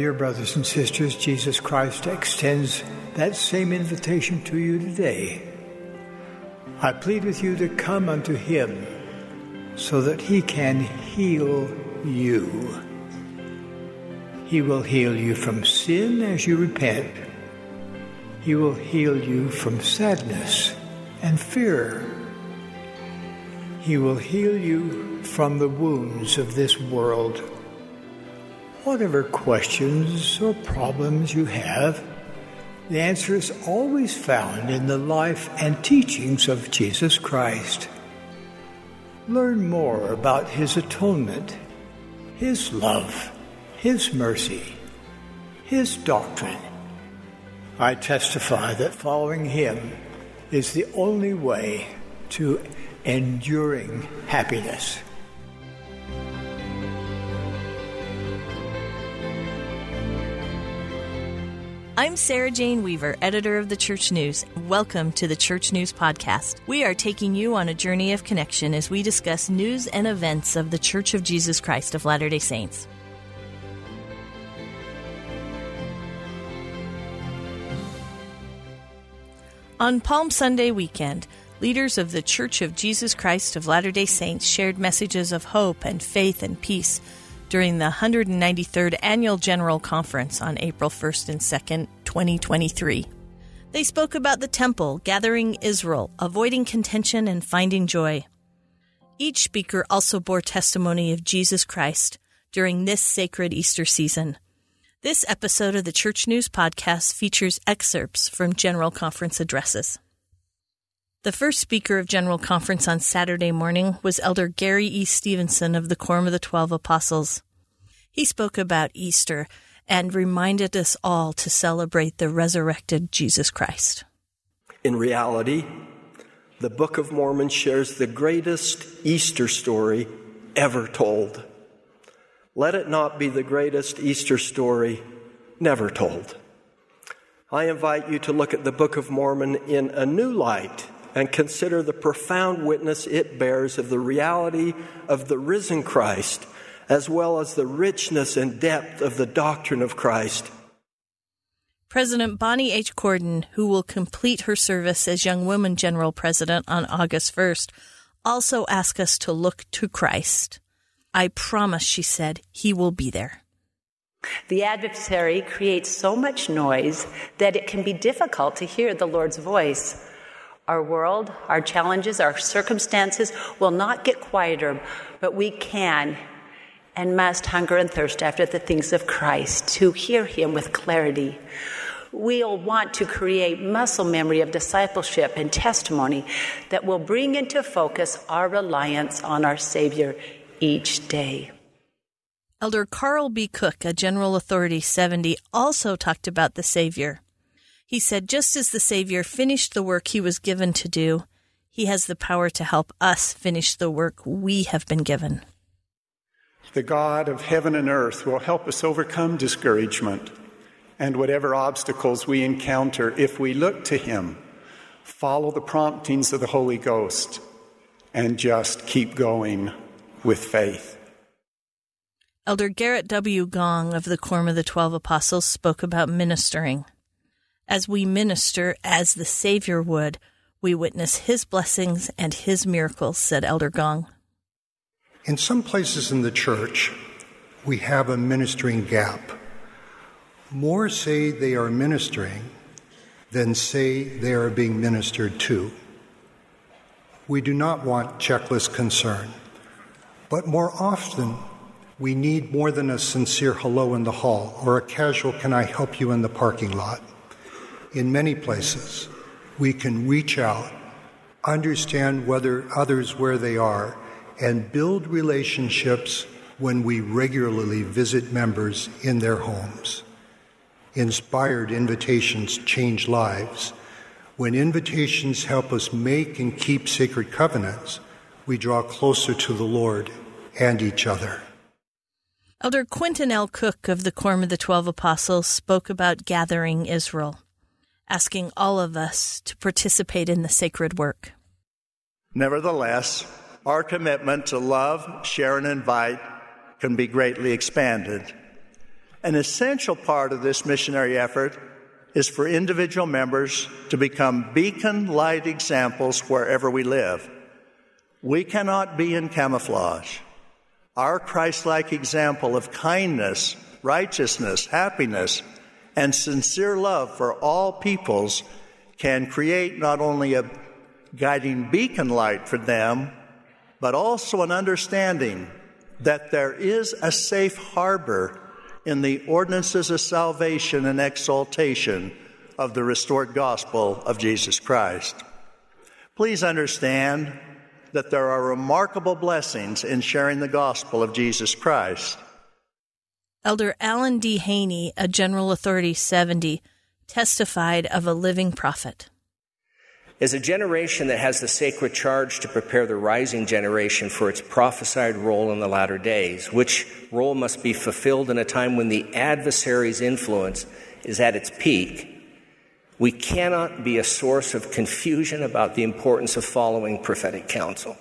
dear brothers and sisters, Jesus Christ extends that same invitation to you today. I plead with you to come unto Him so that He can heal you. He will heal you from sin as you repent. He will heal you from sadness and fear. He will heal you from the wounds of this world. Whatever questions or problems you have, the answer is always found in the life and teachings of Jesus Christ. Learn more about His atonement, His love, His mercy, His doctrine. I testify that following Him is the only way to enduring happiness. I'm Sarah Jane Weaver, editor of the Church News. Welcome to the Church News Podcast. We are taking you on a journey of connection as we discuss news and events of the Church of Jesus Christ of Latter day Saints. On Palm Sunday weekend, leaders of the Church of Jesus Christ of Latter day Saints shared messages of hope and faith and peace during the 193rd Annual General Conference on April 1st and 2nd, 2023. They spoke about the temple, gathering Israel, avoiding contention, and finding joy. Each speaker also bore testimony of Jesus Christ during this sacred Easter season. This episode of the Church News Podcast features excerpts from General Conference addresses. The first speaker of General Conference on Saturday morning was Elder Gary E. Stevenson of the Quorum of the Twelve Apostles. He spoke about Easter and reminded us all to celebrate the resurrected Jesus Christ. In reality, the Book of Mormon shares the greatest Easter story ever told. Let it not be the greatest Easter story never told. I invite you to look at the Book of Mormon in a new light and consider the profound witness it bears of the reality of the risen Christ, as well as the richness and depth of the doctrine of Christ. President Bonnie H. Cordon, who will complete her service as Young Women General President on August 1st, also asked us to look to Christ. I promise, she said, he will be there. The adversary creates so much noise that it can be difficult to hear the Lord's voice. Our world, our challenges, our circumstances will not get quieter, but we can and must hunger and thirst after the things of Christ to hear Him with clarity. We'll want to create muscle memory of discipleship and testimony that will bring into focus our reliance on our Savior each day. Elder Carl B. Cook, a General Authority 70, also talked about the Savior. He said, just as the Savior finished the work he was given to do, he has the power to help us finish the work we have been given. The God of heaven and earth will help us overcome discouragement and whatever obstacles we encounter if we look to Him, follow the promptings of the Holy Ghost, and just keep going with faith. Elder Gerrit W. Gong of the Quorum of the Twelve Apostles spoke about ministering. As we minister as the Savior would, we witness His blessings and His miracles, said Elder Gong. In some places in the church, we have a ministering gap. More say they are ministering than say they are being ministered to. We do not want checklist concern, but more often we need more than a sincere hello in the hall or a casual can I help you in the parking lot in many places, we can reach out, understand whether others where they are, and build relationships when we regularly visit members in their homes. Inspired invitations change lives. When invitations help us make and keep sacred covenants, we draw closer to the Lord and each other. Elder Quentin L. Cook of the Quorum of the Twelve Apostles spoke about gathering Israel asking all of us to participate in the sacred work. Nevertheless, our commitment to love, share, and invite can be greatly expanded. An essential part of this missionary effort is for individual members to become beacon light examples wherever we live. We cannot be in camouflage. Our Christ like example of kindness, righteousness, happiness, and sincere love for all peoples can create not only a guiding beacon light for them, but also an understanding that there is a safe harbor in the ordinances of salvation and exaltation of the restored gospel of Jesus Christ. Please understand that there are remarkable blessings in sharing the gospel of Jesus Christ. Elder Allen D. Haynie, a General Authority 70, testified of a living prophet. As a generation that has the sacred charge to prepare the rising generation for its prophesied role in the latter days, which role must be fulfilled in a time when the adversary's influence is at its peak, we cannot be a source of confusion about the importance of following prophetic counsel.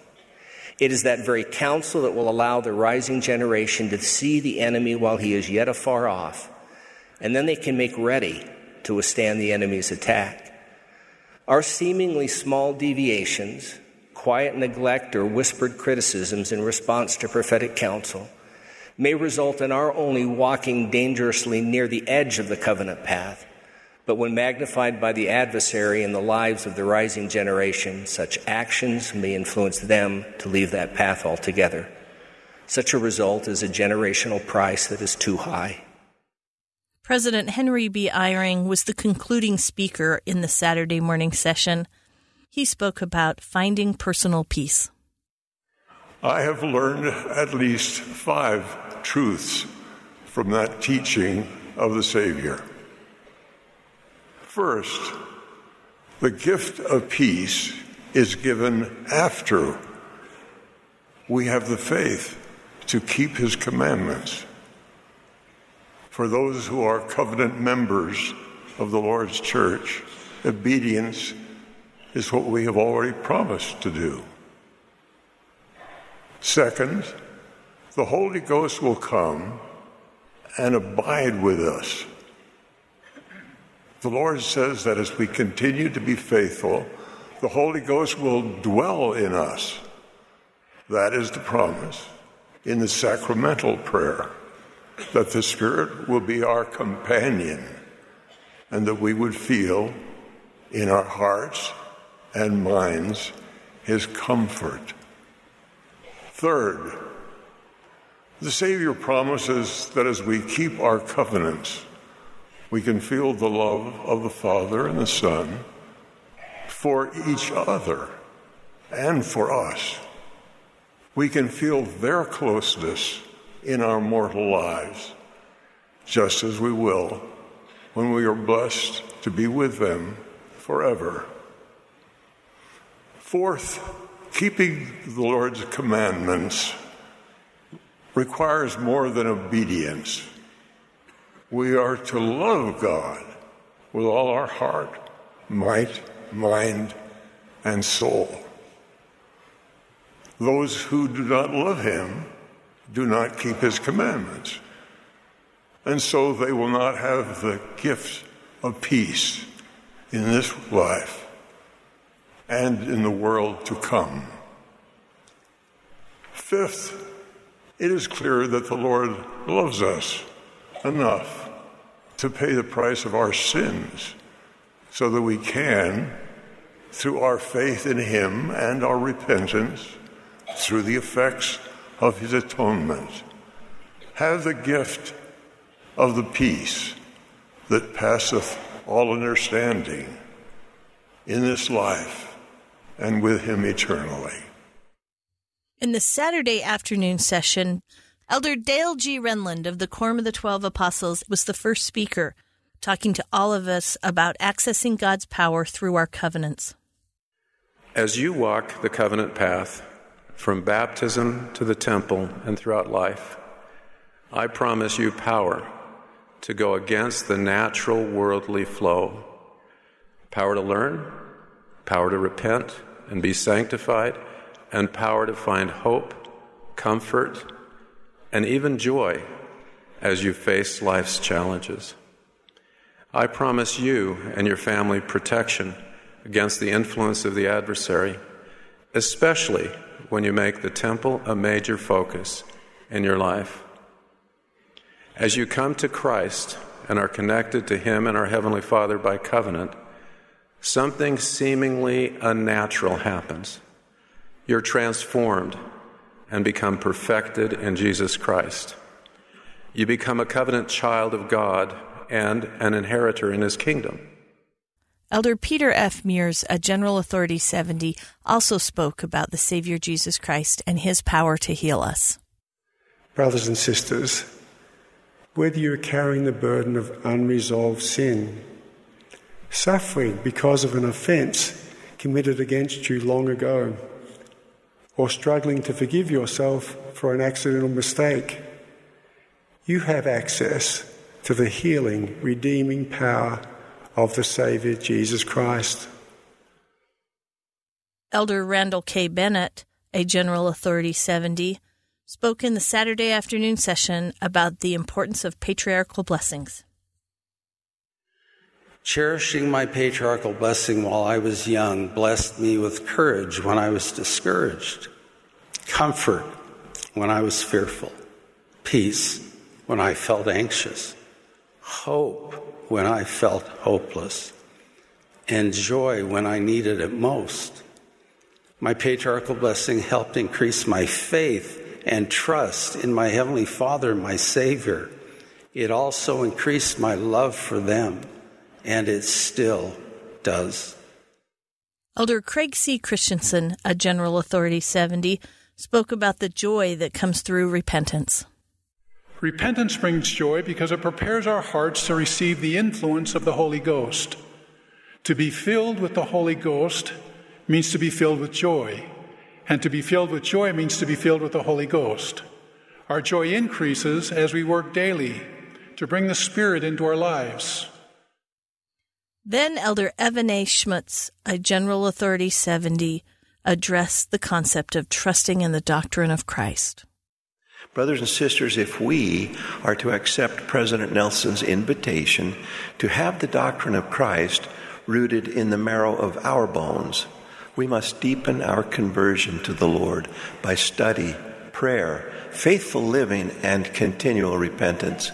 It is that very counsel that will allow the rising generation to see the enemy while he is yet afar off, and then they can make ready to withstand the enemy's attack. Our seemingly small deviations, quiet neglect, or whispered criticisms in response to prophetic counsel may result in our only walking dangerously near the edge of the covenant path. But when magnified by the adversary in the lives of the rising generation, such actions may influence them to leave that path altogether. Such a result is a generational price that is too high. President Henry B. Eyring was the concluding speaker in the Saturday morning session. He spoke about finding personal peace. I have learned at least five truths from that teaching of the Savior. First, the gift of peace is given after we have the faith to keep his commandments for those who are covenant members of the Lord's church, obedience is what we have already promised to do. Second, the Holy Ghost will come and abide with us. The Lord says that as we continue to be faithful, the Holy Ghost will dwell in us. That is the promise in the sacramental prayer that the Spirit will be our companion and that we would feel in our hearts and minds His comfort. Third, the Savior promises that as we keep our covenants, we can feel the love of the Father and the Son for each other and for us. We can feel their closeness in our mortal lives, just as we will when we are blessed to be with them forever. Fourth, keeping the Lord's commandments requires more than obedience. We are to love God with all our heart, might, mind, and soul. Those who do not love Him do not keep his commandments. And so they will not have the gift of peace in this life and in the world to come. Fifth, it is clear that the Lord loves us enough to pay the price of our sins so that we can, through our faith in Him and our repentance, through the effects of his atonement. Have the gift of the peace that passeth all understanding in this life and with him eternally. In the Saturday afternoon session, Elder Dale G. Renlund of the Quorum of the Twelve Apostles was the first speaker, talking to all of us about accessing God's power through our covenants. As you walk the covenant path, from baptism to the temple and throughout life, I promise you power to go against the natural worldly flow. Power to learn, power to repent and be sanctified, and power to find hope, comfort, and even joy as you face life's challenges. I promise you and your family protection against the influence of the adversary, especially when you make the temple a major focus in your life. As you come to Christ and are connected to Him and our Heavenly Father by covenant, something seemingly unnatural happens. You're transformed and become perfected in Jesus Christ. You become a covenant child of God and an inheritor in His kingdom. Elder Peter F. Meurs, a General Authority 70, also spoke about the Savior Jesus Christ and His power to heal us. Brothers and sisters, whether you're carrying the burden of unresolved sin, suffering because of an offense committed against you long ago, or struggling to forgive yourself for an accidental mistake, you have access to the healing, redeeming power of the Saviour Jesus Christ. Elder Randall K. Bennett, a General Authority 70, spoke in the Saturday afternoon session about the importance of patriarchal blessings. Cherishing my patriarchal blessing while I was young blessed me with courage when I was discouraged, comfort when I was fearful, peace when I felt anxious, hope when I felt hopeless, and joy when I needed it most. My patriarchal blessing helped increase my faith and trust in my Heavenly Father, my Savior. It also increased my love for them, and it still does. Elder Craig C. Christensen, a General Authority 70, spoke about the joy that comes through repentance. Repentance brings joy because it prepares our hearts to receive the influence of the Holy Ghost. To be filled with the Holy Ghost means to be filled with joy. And to be filled with joy means to be filled with the Holy Ghost. Our joy increases as we work daily to bring the Spirit into our lives. Then Elder Evan A. Schmutz, a General Authority 70, addressed the concept of trusting in the doctrine of Christ. Brothers and sisters, if we are to accept President Nelson's invitation to have the doctrine of Christ rooted in the marrow of our bones, we must deepen our conversion to the Lord by study, prayer, faithful living, and continual repentance.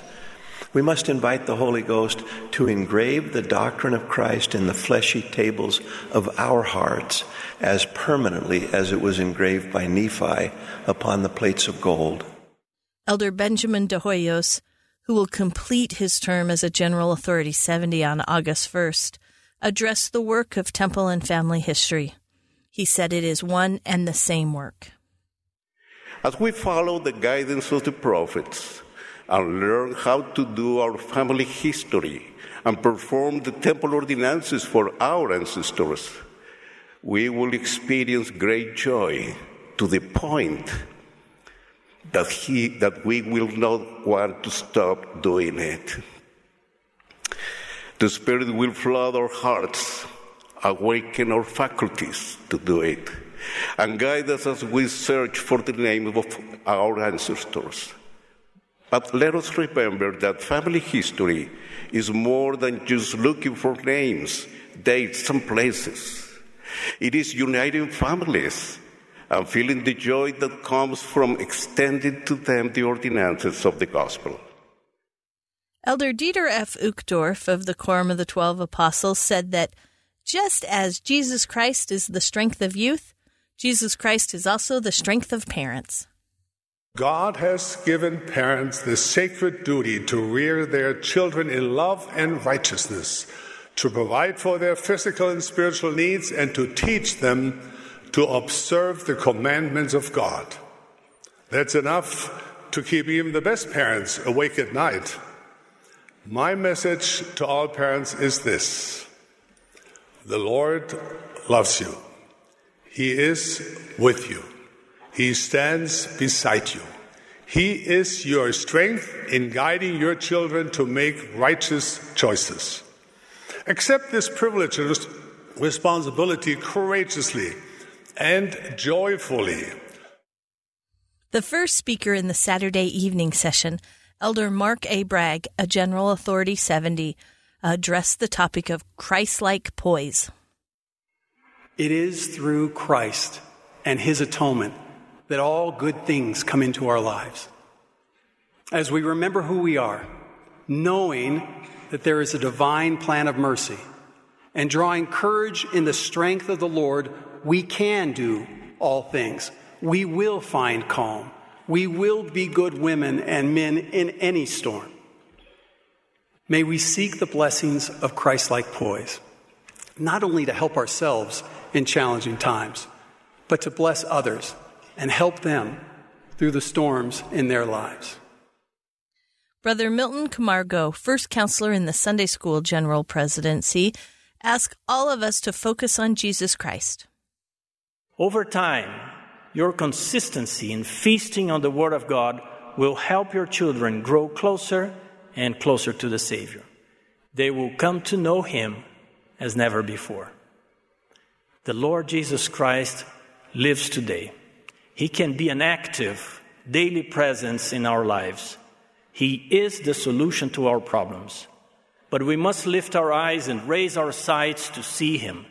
We must invite the Holy Ghost to engrave the doctrine of Christ in the fleshy tables of our hearts as permanently as it was engraved by Nephi upon the plates of gold. Elder Benjamin de Hoyos, who will complete his term as a General Authority 70 on August 1st, addressed the work of temple and family history. He said it is one and the same work. As we follow the guidance of the prophets and learn how to do our family history and perform the temple ordinances for our ancestors, we will experience great joy to the point that, he, that we will not want to stop doing it. The Spirit will flood our hearts, awaken our faculties to do it, and guide us as we search for the name of our ancestors. But let us remember that family history is more than just looking for names, dates, and places. It is uniting families and feeling the joy that comes from extending to them the ordinances of the gospel. Elder Dieter F. Uchtdorf of the Quorum of the Twelve Apostles said that just as Jesus Christ is the strength of youth, Jesus Christ is also the strength of parents. God has given parents the sacred duty to rear their children in love and righteousness, to provide for their physical and spiritual needs, and to teach them to observe the commandments of God. That's enough to keep even the best parents awake at night. My message to all parents is this The Lord loves you, He is with you, He stands beside you. He is your strength in guiding your children to make righteous choices. Accept this privilege and responsibility courageously and joyfully. The first speaker in the Saturday evening session, Elder Mark A. Bragg, a General Authority 70, addressed the topic of Christ like poise. It is through Christ and his atonement that all good things come into our lives. As we remember who we are, knowing that there is a divine plan of mercy, and drawing courage in the strength of the Lord, we can do all things. We will find calm. We will be good women and men in any storm. May we seek the blessings of Christ like poise, not only to help ourselves in challenging times, but to bless others and help them through the storms in their lives. Brother Milton Camargo, first counselor in the Sunday School General Presidency, asked all of us to focus on Jesus Christ. Over time, your consistency in feasting on the Word of God will help your children grow closer and closer to the Savior. They will come to know Him as never before. The Lord Jesus Christ lives today. He can be an active, daily presence in our lives. He is the solution to our problems. But we must lift our eyes and raise our sights to see Him.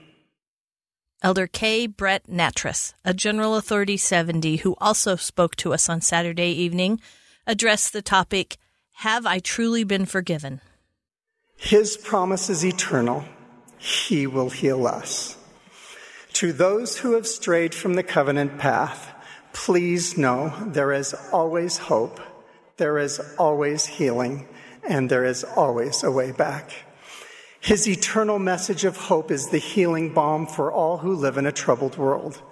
Elder K. Brett Nattress, a General Authority 70 who also spoke to us on Saturday evening, addressed the topic Have I Truly Been Forgiven? His promise is eternal. He will heal us. To those who have strayed from the covenant path, please know there is always hope, there is always healing, and there is always a way back. His eternal message of hope is the healing balm for all who live in a troubled world.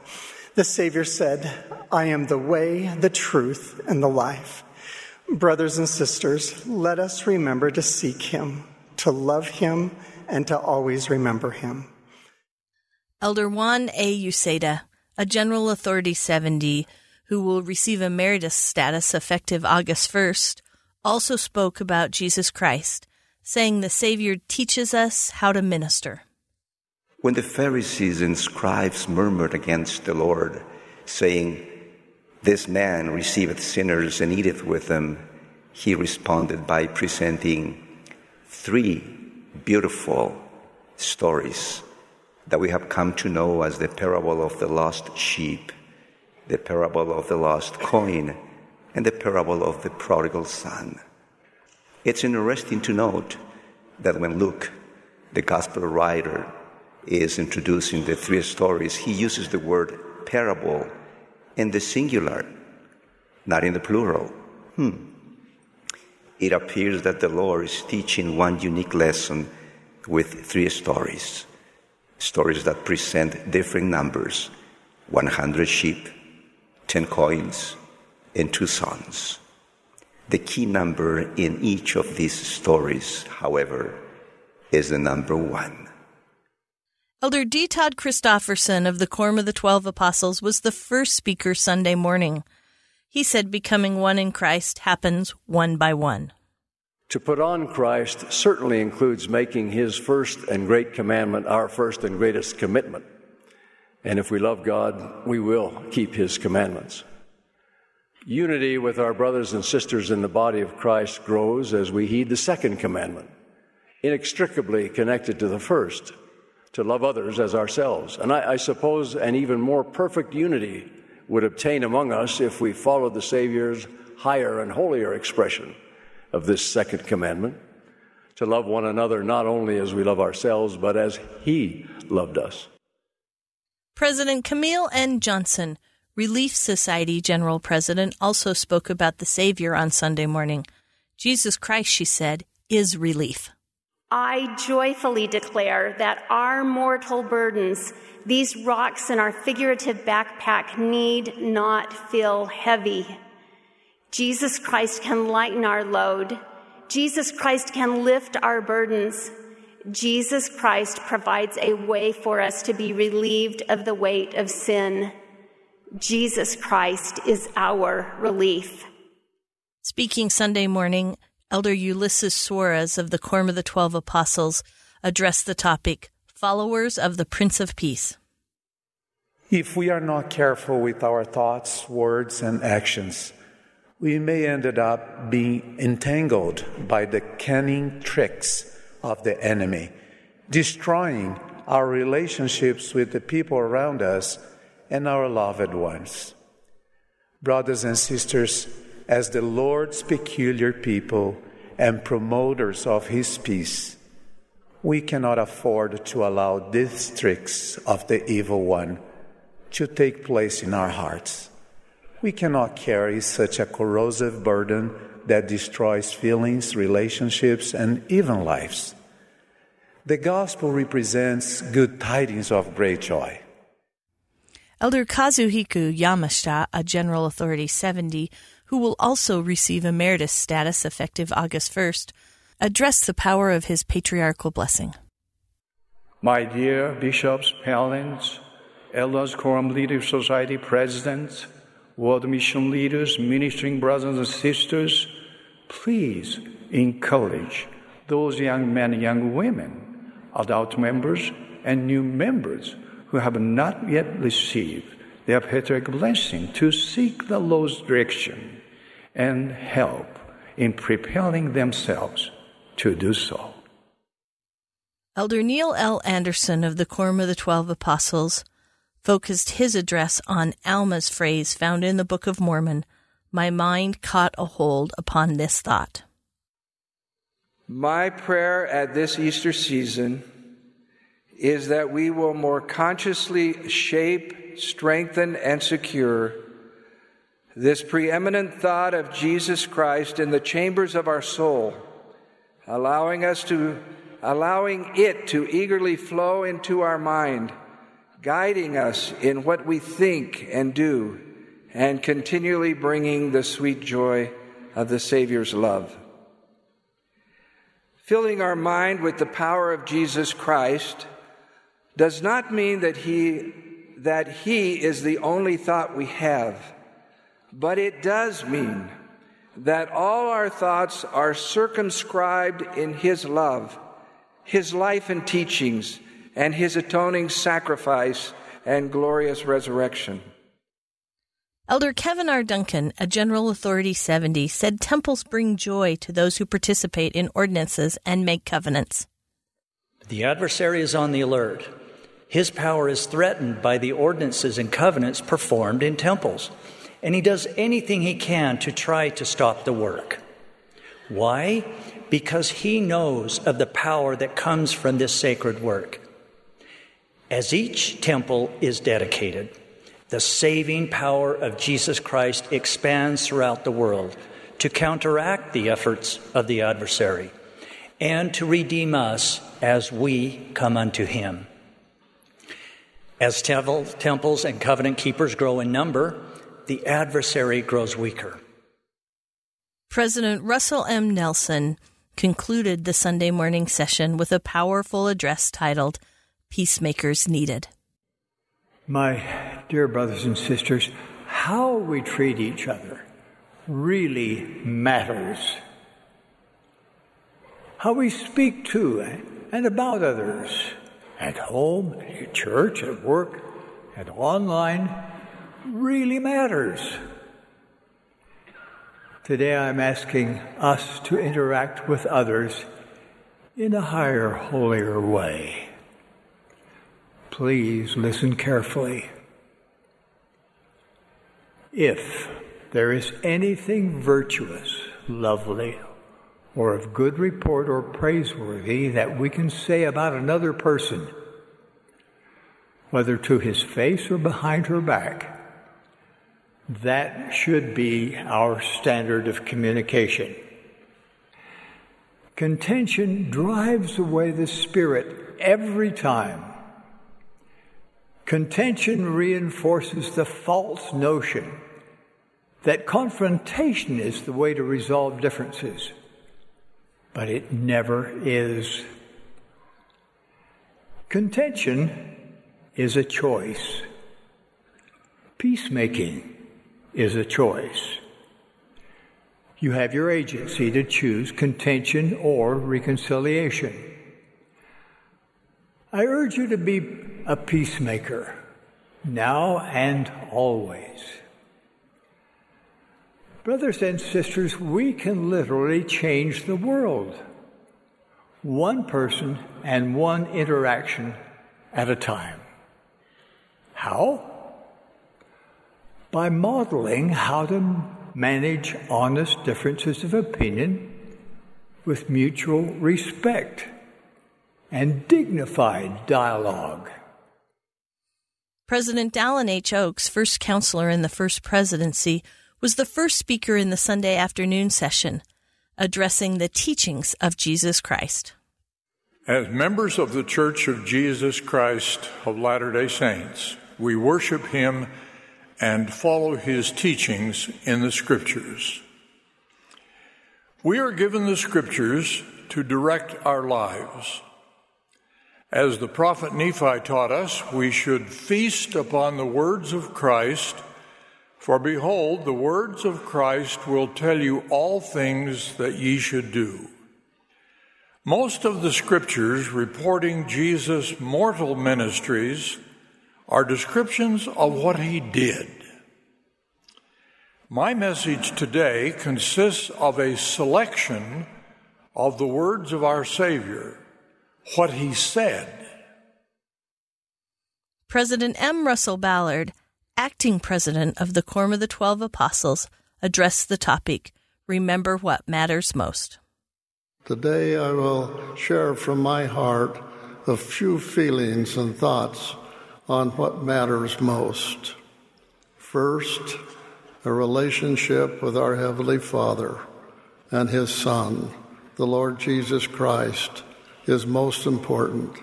The Savior said, I am the way, the truth, and the life. Brothers and sisters, let us remember to seek Him, to love Him, and to always remember Him. Elder Juan A. Uceda, a General Authority 70, who will receive emeritus status effective August 1st, also spoke about Jesus Christ saying the Savior teaches us how to minister. When the Pharisees and scribes murmured against the Lord, saying, This man receiveth sinners and eateth with them, he responded by presenting three beautiful stories that we have come to know as the parable of the lost sheep, the parable of the lost coin, and the parable of the prodigal son. It's interesting to note that when Luke, the gospel writer, is introducing the three stories, he uses the word parable in the singular, not in the plural. Hmm. It appears that the Lord is teaching one unique lesson with three stories. Stories that present different numbers 100 sheep, 10 coins, and two sons. The key number in each of these stories, however, is the number one. Elder D. Todd Christofferson of the Quorum of the Twelve Apostles was the first speaker Sunday morning. He said becoming one in Christ happens one by one. To put on Christ certainly includes making his first and great commandment our first and greatest commitment. And if we love God, we will keep his commandments. Unity with our brothers and sisters in the body of Christ grows as we heed the second commandment, inextricably connected to the first, to love others as ourselves. And I, I, suppose an even more perfect unity would obtain among us if we followed the Savior's higher and holier expression of this second commandment to love one another not only as we love ourselves, but as He loved us. President Camille N. Johnson Relief Society General President also spoke about the Savior on Sunday morning. Jesus Christ, she said, is relief. I joyfully declare that our mortal burdens, these rocks in our figurative backpack, need not feel heavy. Jesus Christ can lighten our load. Jesus Christ can lift our burdens. Jesus Christ provides a way for us to be relieved of the weight of sin. Jesus Christ is our relief. Speaking Sunday morning, Elder Ulisses Soares of the Quorum of the Twelve Apostles addressed the topic Followers of the Prince of Peace. If we are not careful with our thoughts, words, and actions, we may end up being entangled by the cunning tricks of the enemy, destroying our relationships with the people around us and our loved ones. Brothers and sisters, as the Lord's peculiar people and promoters of His peace, we cannot afford to allow these tricks of the evil one to take place in our hearts. We cannot carry such a corrosive burden that destroys feelings, relationships, and even lives. The gospel represents good tidings of great joy. Elder Kazuhiko Yamashita, a General Authority 70, who will also receive emeritus status effective August 1st, addressed the power of his patriarchal blessing. My dear bishops, parents, elders, quorum leaders, society presidents, world mission leaders, ministering brothers and sisters, please encourage those young men and young women, adult members, and new members who have not yet received their patriarchal blessing to seek the Lord's direction and help in preparing themselves to do so. Elder Neil L. Andersen of the Quorum of the Twelve Apostles focused his address on Alma's phrase found in the Book of Mormon My mind caught a hold upon this thought. My prayer at this Easter season is that we will more consciously shape, strengthen, and secure this preeminent thought of Jesus Christ in the chambers of our soul, allowing us to allowing it to eagerly flow into our mind, guiding us in what we think and do, and continually bringing the sweet joy of the Savior's love. Filling our mind with the power of Jesus Christ does not mean that he, that he is the only thought we have, but it does mean that all our thoughts are circumscribed in his love, his life and teachings, and his atoning sacrifice and glorious resurrection. Elder Kevin R. Duncan, a General Authority 70, said temples bring joy to those who participate in ordinances and make covenants. The adversary is on the alert. His power is threatened by the ordinances and covenants performed in temples, and he does anything he can to try to stop the work. Why? Because he knows of the power that comes from this sacred work. As each temple is dedicated, the saving power of Jesus Christ expands throughout the world to counteract the efforts of the adversary and to redeem us as we come unto him. As temples and covenant keepers grow in number, the adversary grows weaker. President Russell M. Nelson concluded the Sunday morning session with a powerful address titled Peacemakers Needed. My dear brothers and sisters, how we treat each other really matters. How we speak to and about others at home, at church, at work, and online really matters. Today I'm asking us to interact with others in a higher, holier way. Please listen carefully. If there is anything virtuous, lovely, or of good report or praiseworthy that we can say about another person, whether to his face or behind her back, that should be our standard of communication. Contention drives away the spirit every time. Contention reinforces the false notion that confrontation is the way to resolve differences but it never is. Contention is a choice. Peacemaking is a choice. You have your agency to choose contention or reconciliation. I urge you to be a peacemaker, now and always. Brothers and sisters, we can literally change the world. One person and one interaction at a time. How? By modeling how to manage honest differences of opinion with mutual respect and dignified dialogue. President Dallin H. Oaks, first counselor in the first presidency, was the first speaker in the Sunday afternoon session, addressing the teachings of Jesus Christ. As members of the Church of Jesus Christ of Latter day Saints, we worship Him and follow His teachings in the Scriptures. We are given the Scriptures to direct our lives. As the prophet Nephi taught us, we should feast upon the words of Christ for behold, the words of Christ will tell you all things that ye should do. Most of the scriptures reporting Jesus' mortal ministries are descriptions of what he did. My message today consists of a selection of the words of our Savior, what he said. President M. Russell Ballard acting president of the Quorum of the Twelve Apostles, addressed the topic Remember What Matters Most. Today I will share from my heart a few feelings and thoughts on what matters most. First, a relationship with our Heavenly Father and His Son, the Lord Jesus Christ, is most important.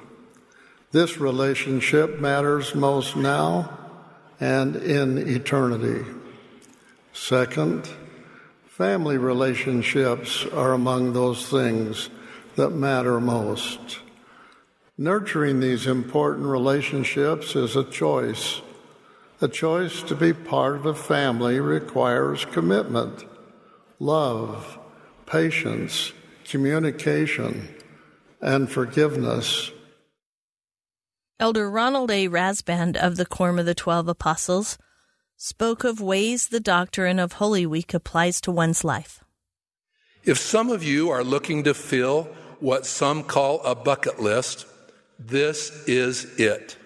This relationship matters most now and in eternity. Second, family relationships are among those things that matter most. Nurturing these important relationships is a choice. A choice to be part of a family requires commitment, love, patience, communication, and forgiveness. Elder Ronald A. Rasband of the Quorum of the Twelve Apostles spoke of ways the doctrine of Holy Week applies to one's life. If some of you are looking to fill what some call a bucket list, this is it.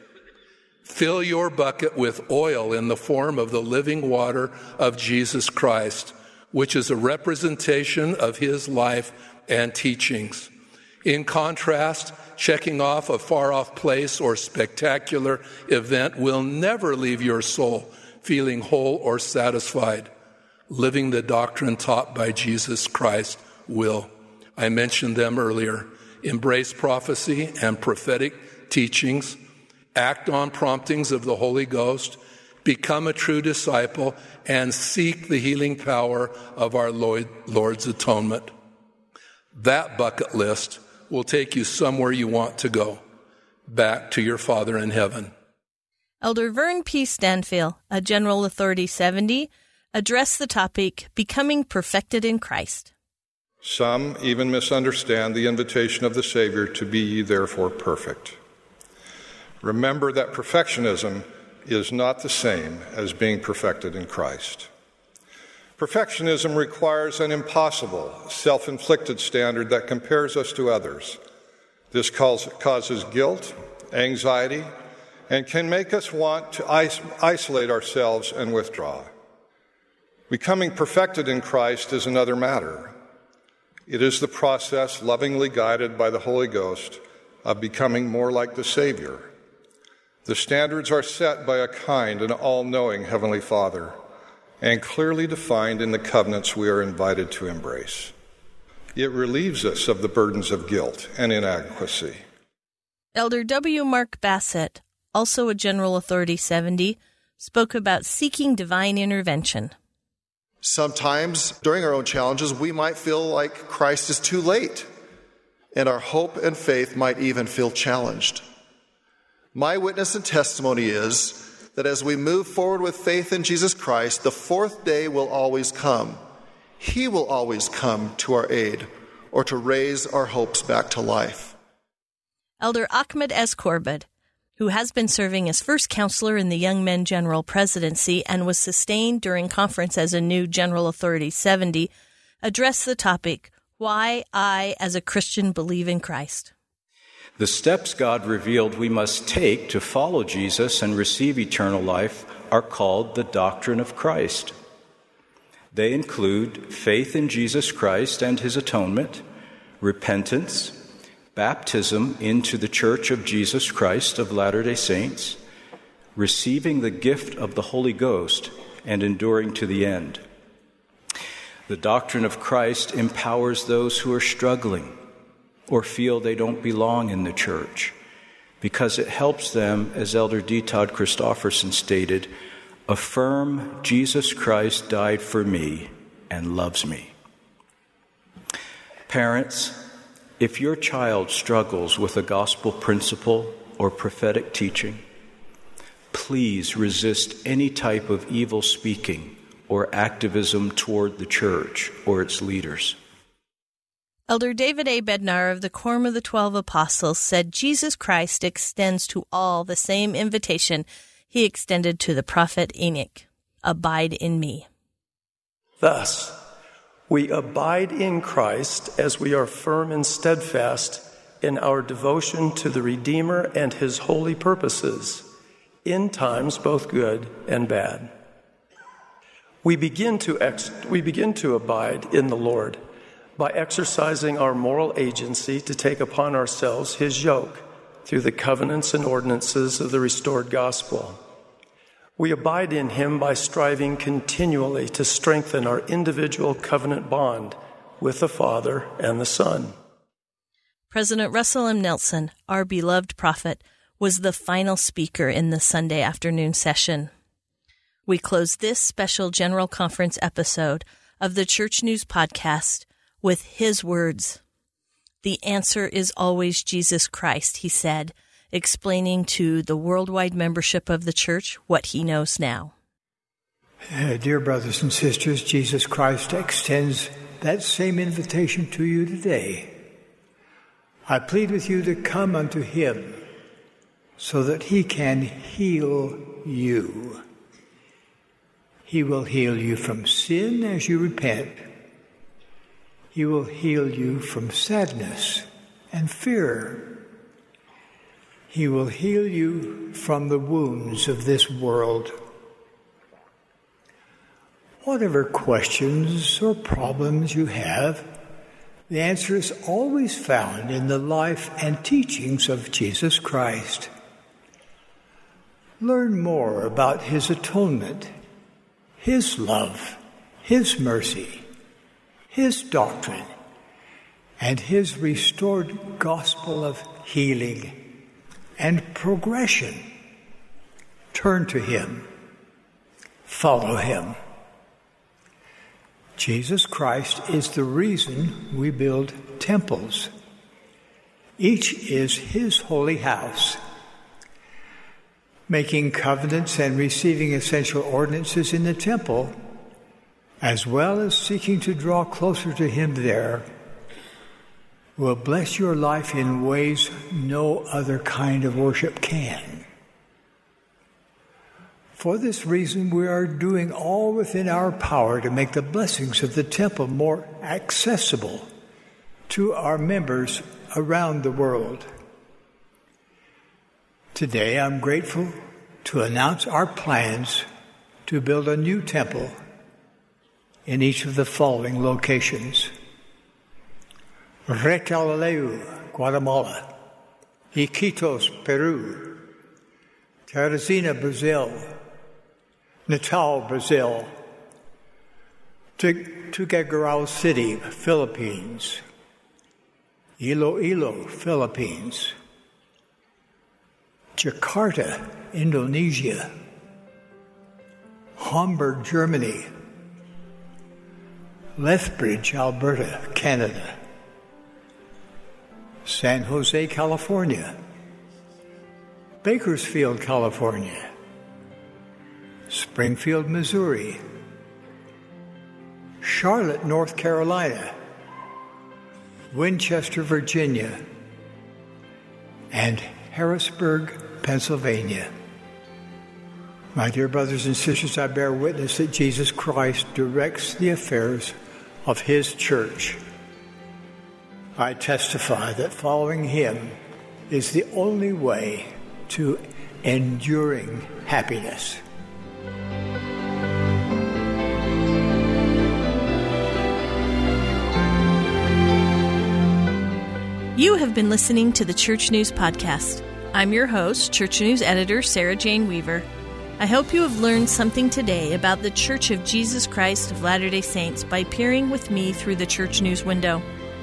Fill your bucket with oil in the form of the living water of Jesus Christ, which is a representation of his life and teachings. In contrast, checking off a far off place or spectacular event will never leave your soul feeling whole or satisfied. Living the doctrine taught by Jesus Christ will. I mentioned them earlier. Embrace prophecy and prophetic teachings, act on promptings of the Holy Ghost, become a true disciple, and seek the healing power of our Lord's atonement. That bucket list will take you somewhere you want to go, back to your Father in heaven. Elder Vern P. Stanfield, a General Authority 70, addressed the topic Becoming Perfected in Christ. Some even misunderstand the invitation of the Savior to be ye therefore perfect. Remember that perfectionism is not the same as being perfected in Christ. Perfectionism requires an impossible, self inflicted standard that compares us to others. This causes guilt, anxiety, and can make us want to isolate ourselves and withdraw. Becoming perfected in Christ is another matter. It is the process, lovingly guided by the Holy Ghost, of becoming more like the Savior. The standards are set by a kind and all knowing Heavenly Father and clearly defined in the covenants we are invited to embrace. It relieves us of the burdens of guilt and inadequacy. Elder W. Mark Bassett, also a General Authority 70, spoke about seeking divine intervention. Sometimes during our own challenges, we might feel like Christ is too late, and our hope and faith might even feel challenged. My witness and testimony is that as we move forward with faith in Jesus Christ, the fourth day will always come. He will always come to our aid or to raise our hopes back to life. Elder Ahmad S. Corbitt, who has been serving as first counselor in the Young Men General Presidency and was sustained during conference as a new General Authority 70, addressed the topic Why I, as a Christian, Believe in Christ. The steps God revealed we must take to follow Jesus and receive eternal life are called the doctrine of Christ. They include faith in Jesus Christ and his atonement, repentance, baptism into the Church of Jesus Christ of Latter day Saints, receiving the gift of the Holy Ghost, and enduring to the end. The doctrine of Christ empowers those who are struggling or feel they don't belong in the church because it helps them, as Elder D. Todd Christofferson stated, affirm Jesus Christ died for me and loves me. Parents, if your child struggles with a gospel principle or prophetic teaching, please resist any type of evil speaking or activism toward the church or its leaders. Elder David A. Bednar of the Quorum of the Twelve Apostles said Jesus Christ extends to all the same invitation he extended to the prophet Enoch Abide in me. Thus, we abide in Christ as we are firm and steadfast in our devotion to the Redeemer and his holy purposes, in times both good and bad. We begin to, ex- we begin to abide in the Lord by exercising our moral agency to take upon ourselves his yoke through the covenants and ordinances of the restored gospel. We abide in him by striving continually to strengthen our individual covenant bond with the Father and the Son. President Russell M. Nelson, our beloved prophet, was the final speaker in the Sunday afternoon session. We close this special General Conference episode of the Church News Podcast with his words. The answer is always Jesus Christ, he said, explaining to the worldwide membership of the church what he knows now. Uh, dear brothers and sisters, Jesus Christ extends that same invitation to you today. I plead with you to come unto him so that he can heal you. He will heal you from sin as you repent he will heal you from sadness and fear. He will heal you from the wounds of this world. Whatever questions or problems you have, the answer is always found in the life and teachings of Jesus Christ. Learn more about His atonement, His love, His mercy his doctrine and his restored gospel of healing and progression. Turn to him, follow him. Jesus Christ is the reason we build temples. Each is his holy house. Making covenants and receiving essential ordinances in the temple as well as seeking to draw closer to Him there, will bless your life in ways no other kind of worship can. For this reason, we are doing all within our power to make the blessings of the temple more accessible to our members around the world. Today, I'm grateful to announce our plans to build a new temple in each of the following locations. Retalhuleu, Guatemala. Iquitos, Peru. Teresina, Brazil. Natal, Brazil. Tuguegarao City, Philippines. Iloilo, Philippines. Jakarta, Indonesia. Hamburg, Germany. Lethbridge, Alberta, Canada. San Jose, California. Bakersfield, California. Springfield, Missouri. Charlotte, North Carolina. Winchester, Virginia. And Harrisburg, Pennsylvania. My dear brothers and sisters, I bear witness that Jesus Christ directs the affairs of His church. I testify that following Him is the only way to enduring happiness. You have been listening to the Church News Podcast. I'm your host, Church News editor Sarah Jane Weaver. I hope you have learned something today about the Church of Jesus Christ of Latter day Saints by peering with me through the Church News window.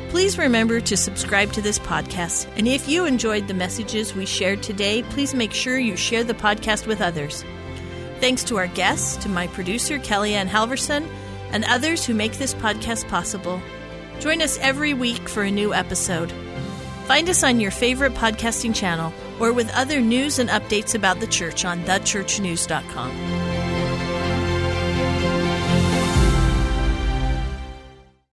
Please remember to subscribe to this podcast, and if you enjoyed the messages we shared today, please make sure you share the podcast with others. Thanks to our guests, to my producer, KellieAnn Halvorsen, and others who make this podcast possible. Join us every week for a new episode. Find us on your favorite podcasting channel or with other news and updates about the church on thechurchnews.com.